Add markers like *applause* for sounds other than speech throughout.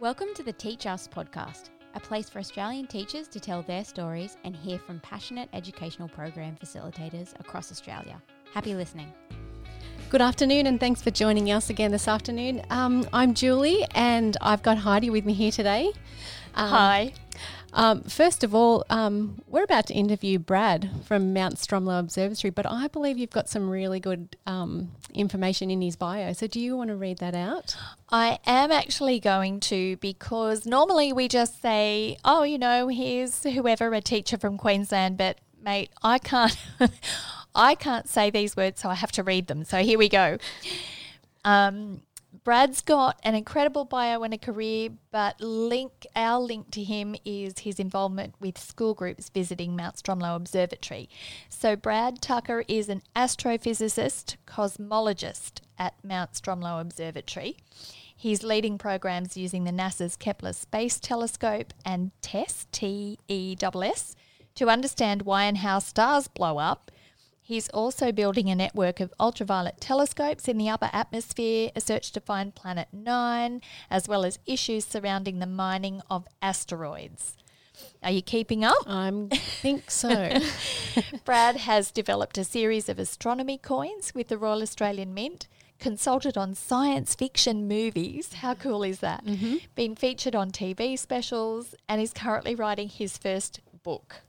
Welcome to the Teach Us podcast, a place for Australian teachers to tell their stories and hear from passionate educational program facilitators across Australia. Happy listening. Good afternoon, and thanks for joining us again this afternoon. Um, I'm Julie, and I've got Heidi with me here today. Um, Hi. Um, first of all, um, we're about to interview Brad from Mount Stromlo Observatory, but I believe you've got some really good um, information in his bio. So, do you want to read that out? I am actually going to because normally we just say, oh, you know, here's whoever, a teacher from Queensland, but mate, I can't. *laughs* I can't say these words, so I have to read them. So here we go. Um, Brad's got an incredible bio and a career, but link our link to him is his involvement with school groups visiting Mount Stromlo Observatory. So Brad Tucker is an astrophysicist, cosmologist at Mount Stromlo Observatory. He's leading programs using the NASA's Kepler Space Telescope and TESS, T E S S, to understand why and how stars blow up He's also building a network of ultraviolet telescopes in the upper atmosphere, a search to find Planet Nine, as well as issues surrounding the mining of asteroids. Are you keeping up? I think so. *laughs* Brad has developed a series of astronomy coins with the Royal Australian Mint, consulted on science fiction movies. How cool is that? Mm-hmm. Been featured on TV specials, and is currently writing his first book.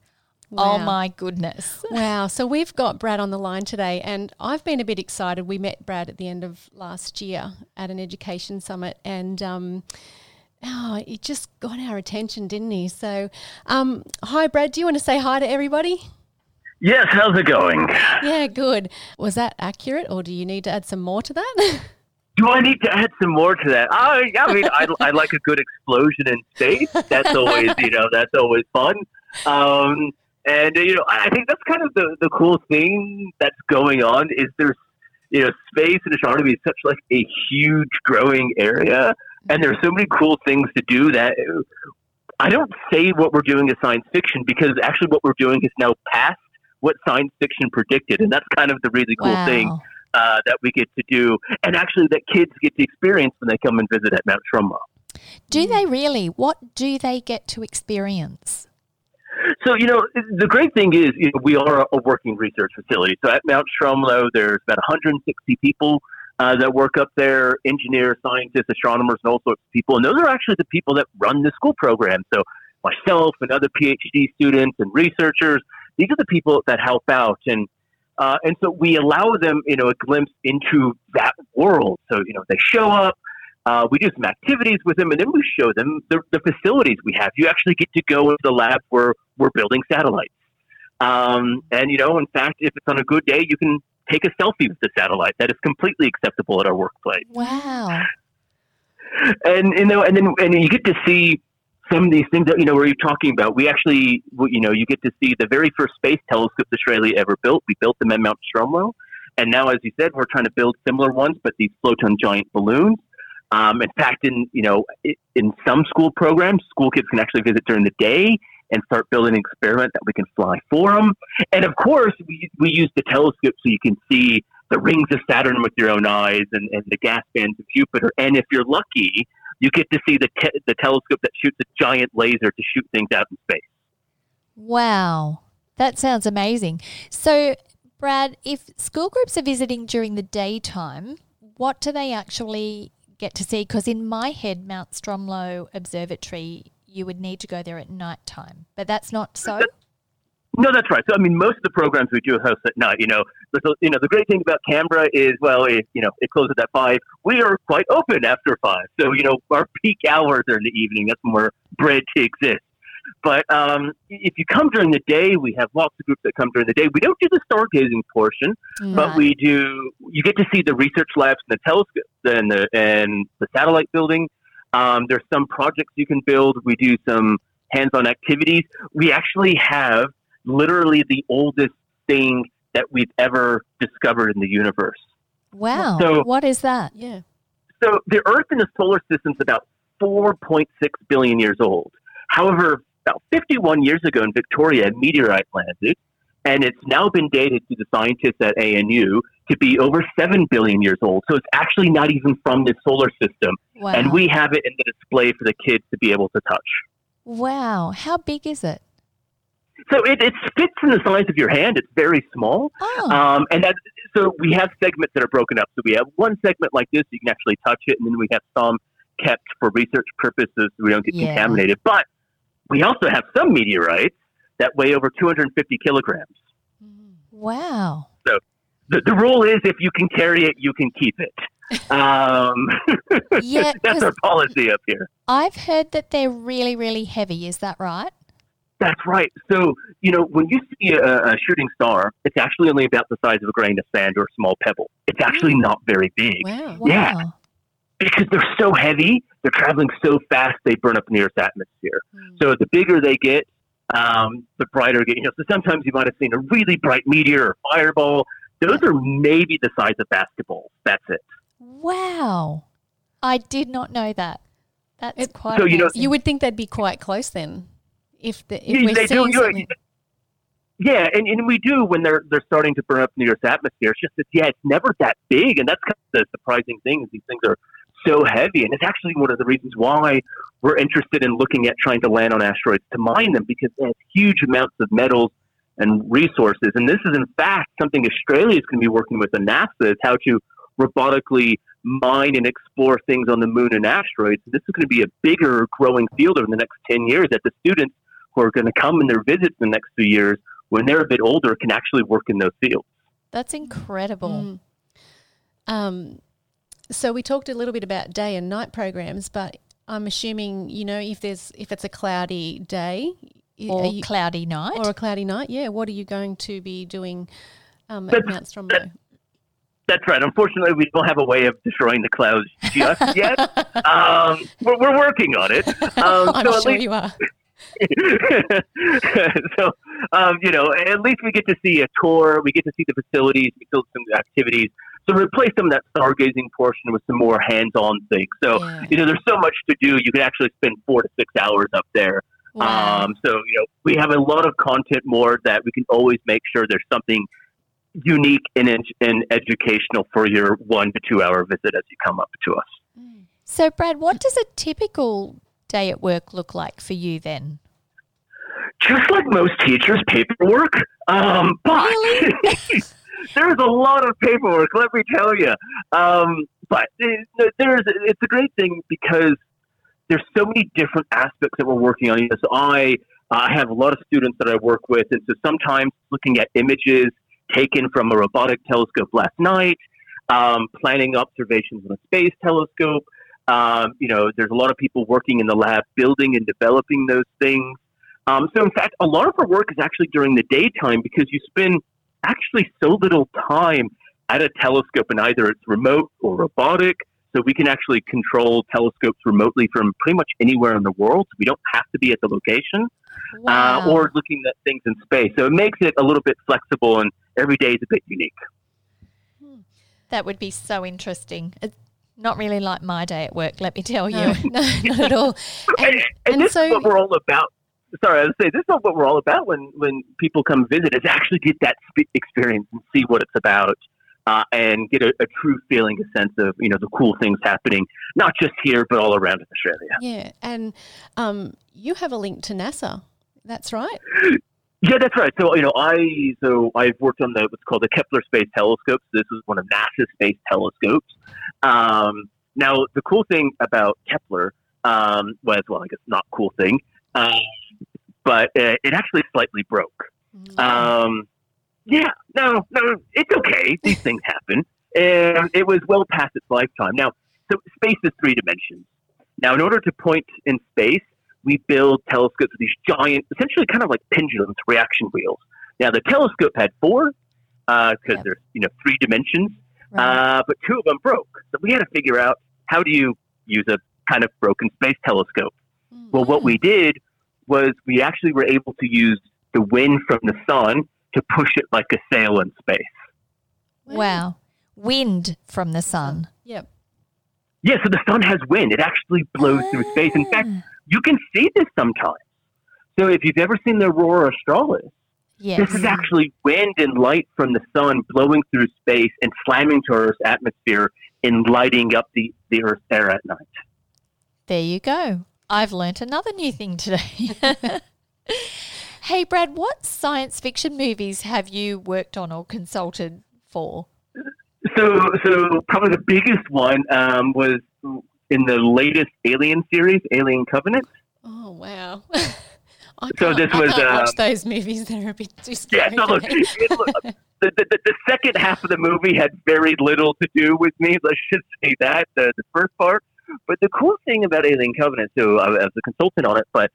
Oh wow. Oh my goodness. *laughs* Wow. So we've got Brad on the line today, and I've been a bit excited. We met Brad at the end of last year at an education summit, and um, oh, he just got our attention, didn't he? So, um, hi, Brad. Do you want to say hi to everybody? Yes, how's it going? Yeah, good. Was that accurate, or do you need to add some more to that? *laughs* Do I need to add some more to that? I, I mean, I, I like a good explosion in space. That's always, you know, that's always fun. Um, and you know, I think that's kind of the the cool thing that's going on is there's you know, space and astronomy is such like a huge growing area, and there's so many cool things to do that I don't say what we're doing is science fiction because actually what we're doing is now past what science fiction predicted, and that's kind of the really cool wow. thing uh, that we get to do, and actually that kids get to experience when they come and visit at Mount Stromlo. Do they really? What do they get to experience? So, you know, the great thing is you know, we are a working research facility. So at Mount Stromlo, there's about 160 people uh, that work up there engineers, scientists, astronomers, and all sorts of people. And those are actually the people that run the school program. So myself and other PhD students and researchers, these are the people that help out. And uh, and so we allow them, you know, a glimpse into that world. So, you know, they show up, uh, we do some activities with them, and then we show them the, the, facilities we have. You actually get to go into the lab where we're building satellites. Um, and, you know, in fact, if it's on a good day, you can take a selfie with the satellite. That is completely acceptable at our workplace. Wow. And, you know, and then and you get to see some of these things that, you know, where you're talking about. We actually, you know, you get to see the very first space telescopes Australia ever built. We built them at Mount Stromlo. And now, as you said, we're trying to build similar ones, but these float-on giant balloons. Um, in fact, in you know, in some school programs, school kids can actually visit during the day and start building an experiment that we can fly for them. And of course, we, we use the telescope so you can see the rings of Saturn with your own eyes and, and the gas bands of Jupiter. And if you're lucky, you get to see the te- the telescope that shoots a giant laser to shoot things out in space. Wow, that sounds amazing. So, Brad, if school groups are visiting during the daytime, what do they actually get to see? Because in my head, Mount Stromlo Observatory, you would need to go there at night time, but that's not so. No, that's right. So, I mean, most of the programs we do host at night. You know, the, you know, the great thing about Canberra is, well, it, you know, it closes at five. We are quite open after five. So, you know, our peak hours are in the evening. That's when we're bred to exist. But um, if you come during the day, we have lots of groups that come during the day. We don't do the stargazing portion, but we do. You get to see the research labs and the telescopes and the and the satellite building. Um, there's some projects you can build. We do some hands-on activities. We actually have literally the oldest thing that we've ever discovered in the universe. Wow! So what is that? Yeah. So the Earth and the solar system is about 4.6 billion years old. However, about 51 years ago in Victoria, a meteorite landed, and it's now been dated to the scientists at ANU to be over 7 billion years old. So it's actually not even from this solar system. Wow. And we have it in the display for the kids to be able to touch. wow. How big is it? So it, it fits in the size of your hand. It's very small. Oh, Um, and that, so we have segments that are broken up. So we have one segment like this, you can actually touch it, and then we have some kept for research purposes so we don't get Yeah. contaminated. But we also have some meteorites that weigh over 250 kilograms. wow. The, the rule is if you can carry it, you can keep it. *laughs* Um, Yeah, *laughs* that's our policy up here. I've heard that they're really, really heavy. Is that right? That's right. So, you know, when you see a, a shooting star, it's actually only about the size of a grain of sand or a small pebble. It's actually not very big. Wow. Wow. Yeah. because they're so heavy, they're traveling so fast, they burn up in the Earth's atmosphere. So the bigger they get, um, the brighter they get. You know, so sometimes you might have seen a really bright meteor or fireball. Those are maybe the size of basketballs. That's it. Wow. I did not know that. That's It- quite So, you know- You would think they'd be quite close then, if the if Yeah, we're they do, seeing you something. Yeah, and, and we do when they're they're starting to burn up in the Earth's atmosphere. It's just that yeah, it's never that big, and that's kind of the surprising thing is these things are so heavy, and it's actually one of the reasons why we're interested in looking at trying to land on asteroids to mine them because they have huge amounts of metals and resources. And this is in fact something Australia is going to be working with the NASA is how to robotically mine and explore things on the moon and asteroids. This is going to be a bigger growing field over the next 10 years that the students who are going to come in their visits in the next few years, when they're a bit older, can actually work in those fields. That's incredible. Mm. Um, so we talked a little bit about day and night programs, but I'm assuming you know if there's if it's a cloudy day Or are you- cloudy night. or a cloudy night, yeah. What are you going to be doing um, at That's- Mount Stromlo? That's right. Unfortunately, we don't have a way of destroying the clouds *laughs* just yet. um, we're, we're working on it. *laughs* Um, I'm so at sure least you are. *laughs* so, um, you know, at least we get to see a tour. We get to see the facilities. We do some activities. So replace some of that stargazing portion with some more hands-on things. So, Yeah. you know, there's so much to do. You can actually spend four to six hours up there. wow. Um, so, you know, we have a lot of content more that we can always make sure there's something unique and, and educational for your one to two hour visit as you come up to us. so, Brad, what does a typical day at work look like for you then? just like most teachers, paperwork. Um, but Really? *laughs* *laughs* there's a lot of paperwork. Let me tell you. Um, but there's it's a great thing because there's so many different aspects that we're working on. You know, So I I have a lot of students that I work with, and so sometimes looking at images taken from a robotic telescope last night, um, planning observations on a space telescope. Um, you know, there's a lot of people working in the lab building and developing those things. Um, so, in fact, a lot of our work is actually during the daytime because you spend actually so little time at a telescope, and either it's remote or robotic. So we can actually control telescopes remotely from pretty much anywhere in the world. So we don't have to be at the location Wow. uh, or looking at things in space. So it makes it a little bit flexible, and every day is a bit unique. that would be so interesting. It's not really like my day at work, let me tell you. No, *laughs* *laughs* no, not at all. *laughs* And, And, and and this so is what we're all about. Sorry, I was say this is what we're all about when when people come visit is actually get that experience and see what it's about, uh, and get a, a true feeling, a sense of you know the cool things happening, not just here but all around Australia. yeah, and um, you have a link to NASA. That's right. Yeah, that's right. So you know, I so I've worked on the what's called the Kepler Space Telescope. So this is one of NASA's space telescopes. Um, now, the cool thing about Kepler um, was, well, I guess not cool thing, um, but uh, it actually slightly broke. Um, yeah, no, no, it's okay. These *laughs* things happen, and it was well past its lifetime. Now, so space is three dimensions. Now, in order to point in space, we build telescopes with these giant, essentially kind of like pendulums, reaction wheels. Now, the telescope had four because Yep. there's you know three dimensions, Right. uh, but two of them broke. So we had to figure out how do you use a kind of broken space telescope. Well, what we did was we actually were able to use the wind from the sun to push it like a sail in space. wow. Wind from the sun. Yep. Yeah, so the sun has wind. It actually blows through space. In fact, Ah, you can see this sometimes. So if you've ever seen the aurora australis, Yes. This is actually wind and light from the sun blowing through space and slamming to Earth's atmosphere and lighting up the, the Earth's air at night. There you go. I've learnt another new thing today. *laughs* hey, Brad, what science fiction movies have you worked on or consulted for? So, so probably the biggest one um, was in the latest Alien series, Alien Covenant. Oh wow! *laughs* I So can't- this I was, can't watch uh, those movies. *laughs* They're a bit too Yeah, scary. so look, it, look the, the, the second half of the movie had very little to do with me. Let's just say that the, the first part. But the cool thing about Alien Covenant, so I was a consultant on it, but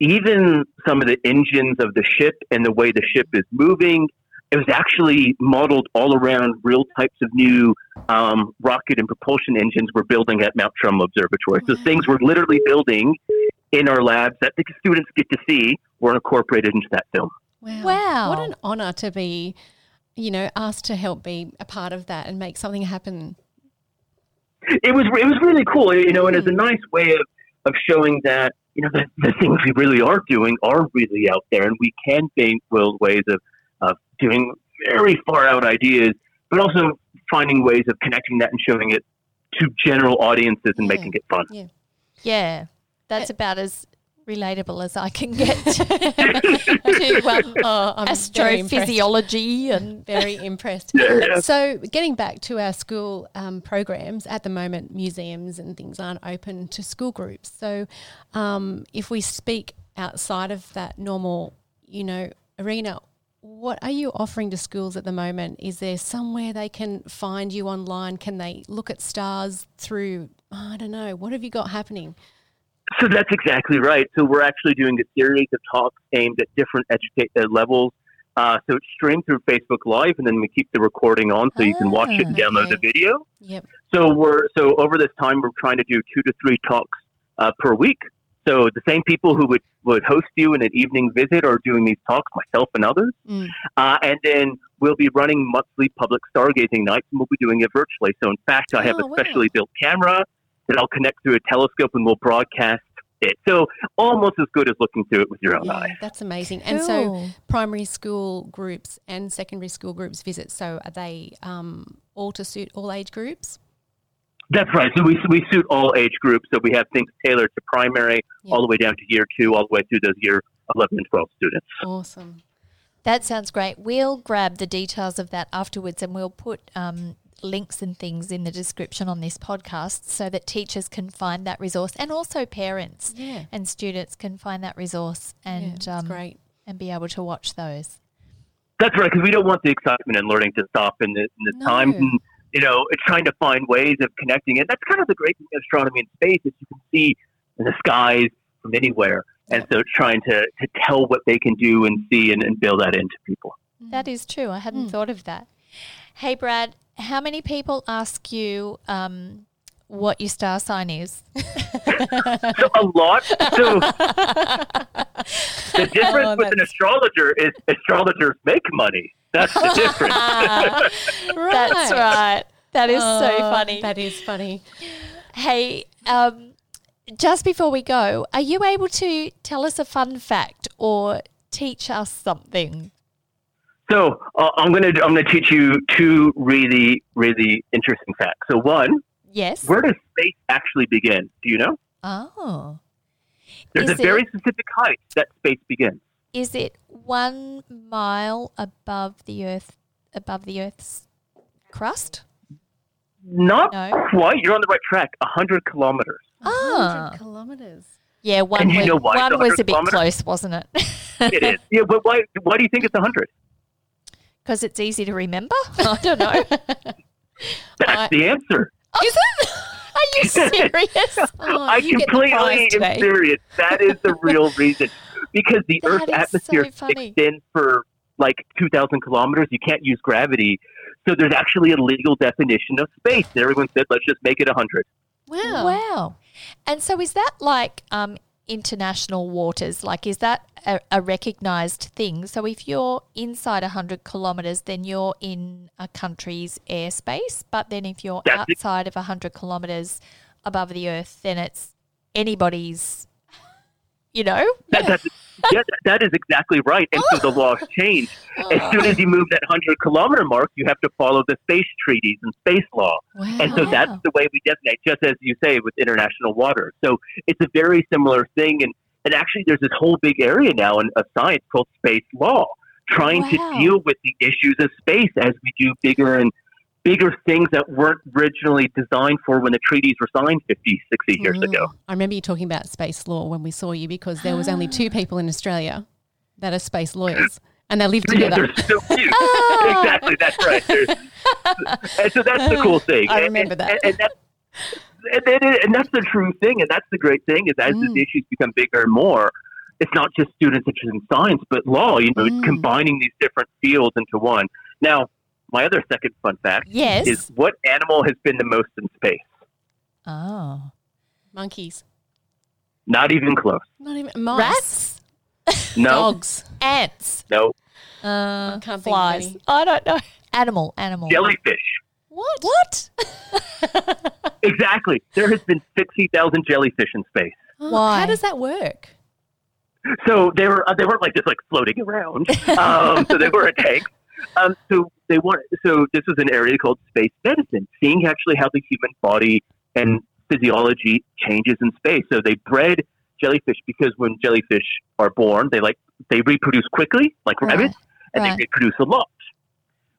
even some of the engines of the ship and the way the ship is moving, it was actually modeled all around real types of new um, rocket and propulsion engines we're building at Mount Stromlo Observatory. So things we're literally building in our labs that the students get to see were incorporated into that film. Wow. Wow. What an honour to be, you know, asked to help be a part of that and make something happen. It was it was really cool, you know, and it's a mm-hmm. nice way of, of showing that you know *laughs* the, the things we really are doing are really out there, and we can think build ways of of doing very far out ideas, but also finding ways of connecting that and showing it to general audiences and Yeah. making it fun. Yeah, that's eh about as relatable as I can get *laughs* to um, Oh, I'm very astrophysiology and *laughs* Very impressed. Yeah. So, getting back to our school um, programs, at the moment, museums and things aren't open to school groups. So, um, if we speak outside of that normal, you know, arena, what are you offering to schools at the moment? Is there somewhere they can find you online? Can they look at stars through? I don't know. What have you got happening? So that's exactly right. So we're actually doing a series of talks aimed at different educate uh, levels. Uh, so it's streamed through Facebook Live, and then we keep the recording on so you can watch it and Ah, download okay. the video. Yep. So we're so over this time we're trying to do two to three talks uh, per week. So the same people who would, would host you in an evening visit are doing these talks, myself and others. Mm. Uh, and then we'll be running monthly public stargazing nights, and we'll be doing it virtually. So in fact, I have Oh, a wow. specially built camera that I'll connect through a telescope, and we'll broadcast it. So almost as good as looking through it with your own Yeah, eyes. that's amazing. And so, primary school groups and secondary school groups visit. So, are they um, all to suit all age groups? That's right. So we, we suit all age groups. So we have things tailored to primary, Yeah. all the way down to year two, all the way through those year 11 and 12 students. Awesome. That sounds great. We'll grab the details of that afterwards and we'll put um, links and things in the description on this podcast so that teachers can find that resource and also parents Yeah. and students can find that resource and yeah, um, great. and be able to watch those. That's right, because we don't want the excitement and learning to stop in the, in the No. time. And, you know, it's trying to find ways of connecting it. That's kind of the great thing of astronomy and space is you can see in the skies from anywhere. And so trying to, to tell what they can do and see and, and build that into people. That is true. I hadn't Mm. thought of that. Hey, Brad, how many people ask you um, what your star sign is? *laughs* A lot. So the *laughs* difference Oh, with an astrologer is astrologers make money. That's the difference. *laughs* right. That's right. That is so Oh, funny. That is funny. Hey, um, just before we go, are you able to tell us a fun fact or teach us something? So uh, I'm gonna I'm gonna teach you two really really interesting facts. So one, Yes. where does space actually begin? Do you know? Oh. There's Is a very specific height that space begins. Is it one mile above the earth, above the Earth's crust? Not No. quite. You're on the right track. hundred kilometers. Ah. 100 kilometers. Yeah, one, you was, know why one was a bit kilometers? close, wasn't it? It is. Yeah, but why? Why do you think it's hundred? Because it's easy to remember? *laughs* I don't know. *laughs* That's I- the answer. *laughs* Is it? Are you serious? Oh, I you completely am today. serious. That is the real reason. Because the That Earth's is so atmosphere funny. extends for like 2,000 kilometers. You can't use gravity. So there's actually a legal definition of space. And everyone said, let's just make it 100. Wow. Wow. And so is that like um, international waters? Like, is that a, a recognized thing? So if you're inside 100 kilometers, then you're in a country's airspace. But then if you're That's it. outside of 100 kilometers above the earth, then it's anybody's, you know? That, that's, yeah, that is exactly right. And so the *laughs* laws change. As soon as you ah. move that 100 kilometer mark, you have to follow the space treaties and space law. Wow. And so that's the way we designate, just as you say, with international waters. So it's a very similar thing. And, and actually, there's this whole big area now in of science called space law, trying Wow. to deal with the issues of space as we do bigger and bigger things that weren't originally designed for when the treaties were signed 50, 60 years ago. Mm. I remember you talking about space law when we saw you because there was only two people in Australia that are space lawyers and they live *laughs* Yeah, together. they're so cute. *laughs* exactly, that's right. There's- *laughs* and so that's the cool thing. I remember and, that. And, and that's, and, and- and that's the true thing, and that's the great thing is as Mm. these issues become bigger and more, it's not just students interested in science, but law. You know, Mm. it's combining these different fields into one. Now, my other second fun fact Yes. is what animal has been the most in space? oh. Monkeys. Not even close. Not even mice. Rats? *laughs* No, Dogs. Ants? no. Uh, can't think flies? I don't know. Animal, animal. Jellyfish. What? What? *laughs* Exactly. There has been sixty thousand jellyfish in space. *gasps* Oh, Why? How does that work? So they were uh, they weren't like just like floating around. *laughs* Um, so they were in tanks. Um, so they weren't. So this was an area called space medicine, seeing actually how the human body and physiology changes in space. So they bred jellyfish because when jellyfish are born, they like they reproduce quickly, like Right, rabbits, and right. they reproduce a lot.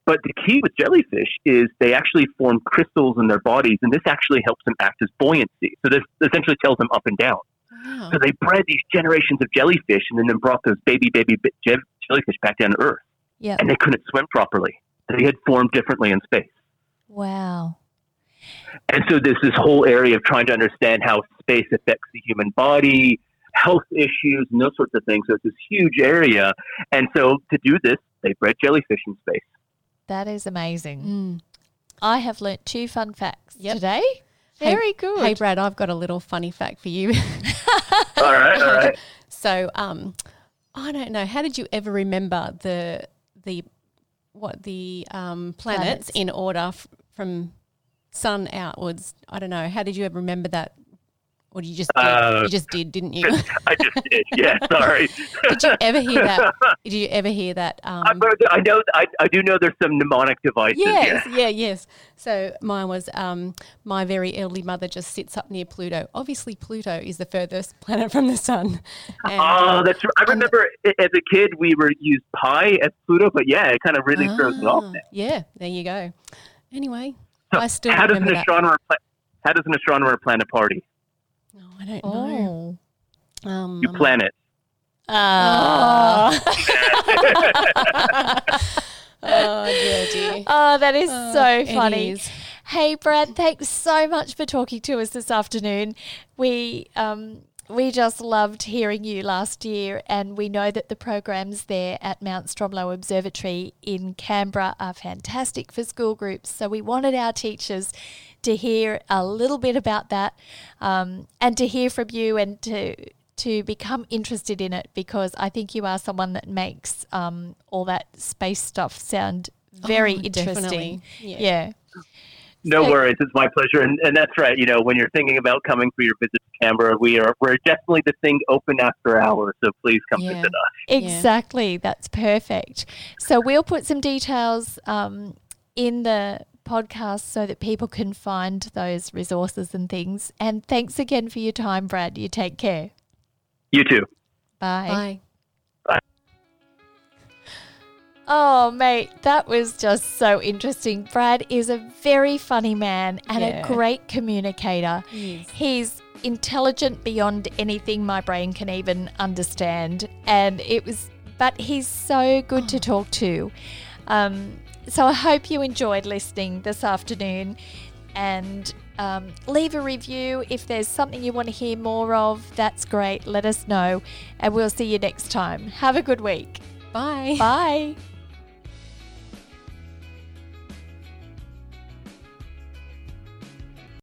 But the key with jellyfish is they actually form crystals in their bodies, and this actually helps them act as buoyancy. So this essentially tells them up and down. Wow. So they bred these generations of jellyfish and then brought those baby, baby jellyfish back down to Earth. Yeah. And they couldn't swim properly. They had formed differently in space. Wow. And so there's this whole area of trying to understand how space affects the human body, health issues, and those sorts of things. So it's this huge area. And so to do this, they bred jellyfish in space. That is amazing. Mm. I have learnt two fun facts Yep. today. Hey- Very good. Hey, Brad, I've got a little funny fact for you. *laughs* All right, all right. *laughs* so, um, I don't know. How did you ever remember the the what the um, planets, Planets. in order f- from sun outwards? I don't know. How did you ever remember that? Or you just did, Uh, you just did, didn't you? *laughs* I just did. Yeah, *laughs* sorry. did you ever hear that? *laughs* Did you ever hear that? Um, I, know. I, I do know there's some mnemonic devices. Yes, Yeah. yeah, yes. So mine was um, my very elderly mother just sits up near Pluto. Obviously, Pluto is the furthest planet from the sun. And, Oh, that's. I remember i- as a kid we were used pi as Pluto, but yeah, it kind of really throws me off ah, now. Yeah, there you go. Anyway, So I still how does an astronomer? How does an astronomer plan a party? Oh, I don't know. Oh. Um, You plan it. Ah. Oh, dear, dear. Oh, that is Oh, so funny. is. Hey, Brad, thanks so much for talking to us this afternoon. We um, we just loved hearing you last year, and we know that the programs there at Mount Stromlo Observatory in Canberra are fantastic for school groups. So we wanted our teachers to hear a little bit about that, um, and to hear from you, and to to become interested in it because I think you are someone that makes um, all that space stuff sound very Oh, interesting. Yeah. Yeah. No So- worries, it's my pleasure, and, and that's right. You know, when you're thinking about coming for your visit to Canberra, we are we're definitely the thing open after hours. So please come Yeah. visit us. Exactly. That's perfect. So we'll put some details um, in the podcast so that people can find those resources and things. And thanks again for your time, Brad. You take care. You too. Bye. Bye. Oh, mate, that was just so interesting. Brad is a very funny man and Yeah. a great communicator. Yes. He's intelligent beyond anything my brain can even understand. And it was, but he's so good to talk to. Um, so I hope you enjoyed listening this afternoon and um, leave a review. If there's something you want to hear more of, that's great. Let us know. And we'll see you next time. Have a good week. Bye. Bye.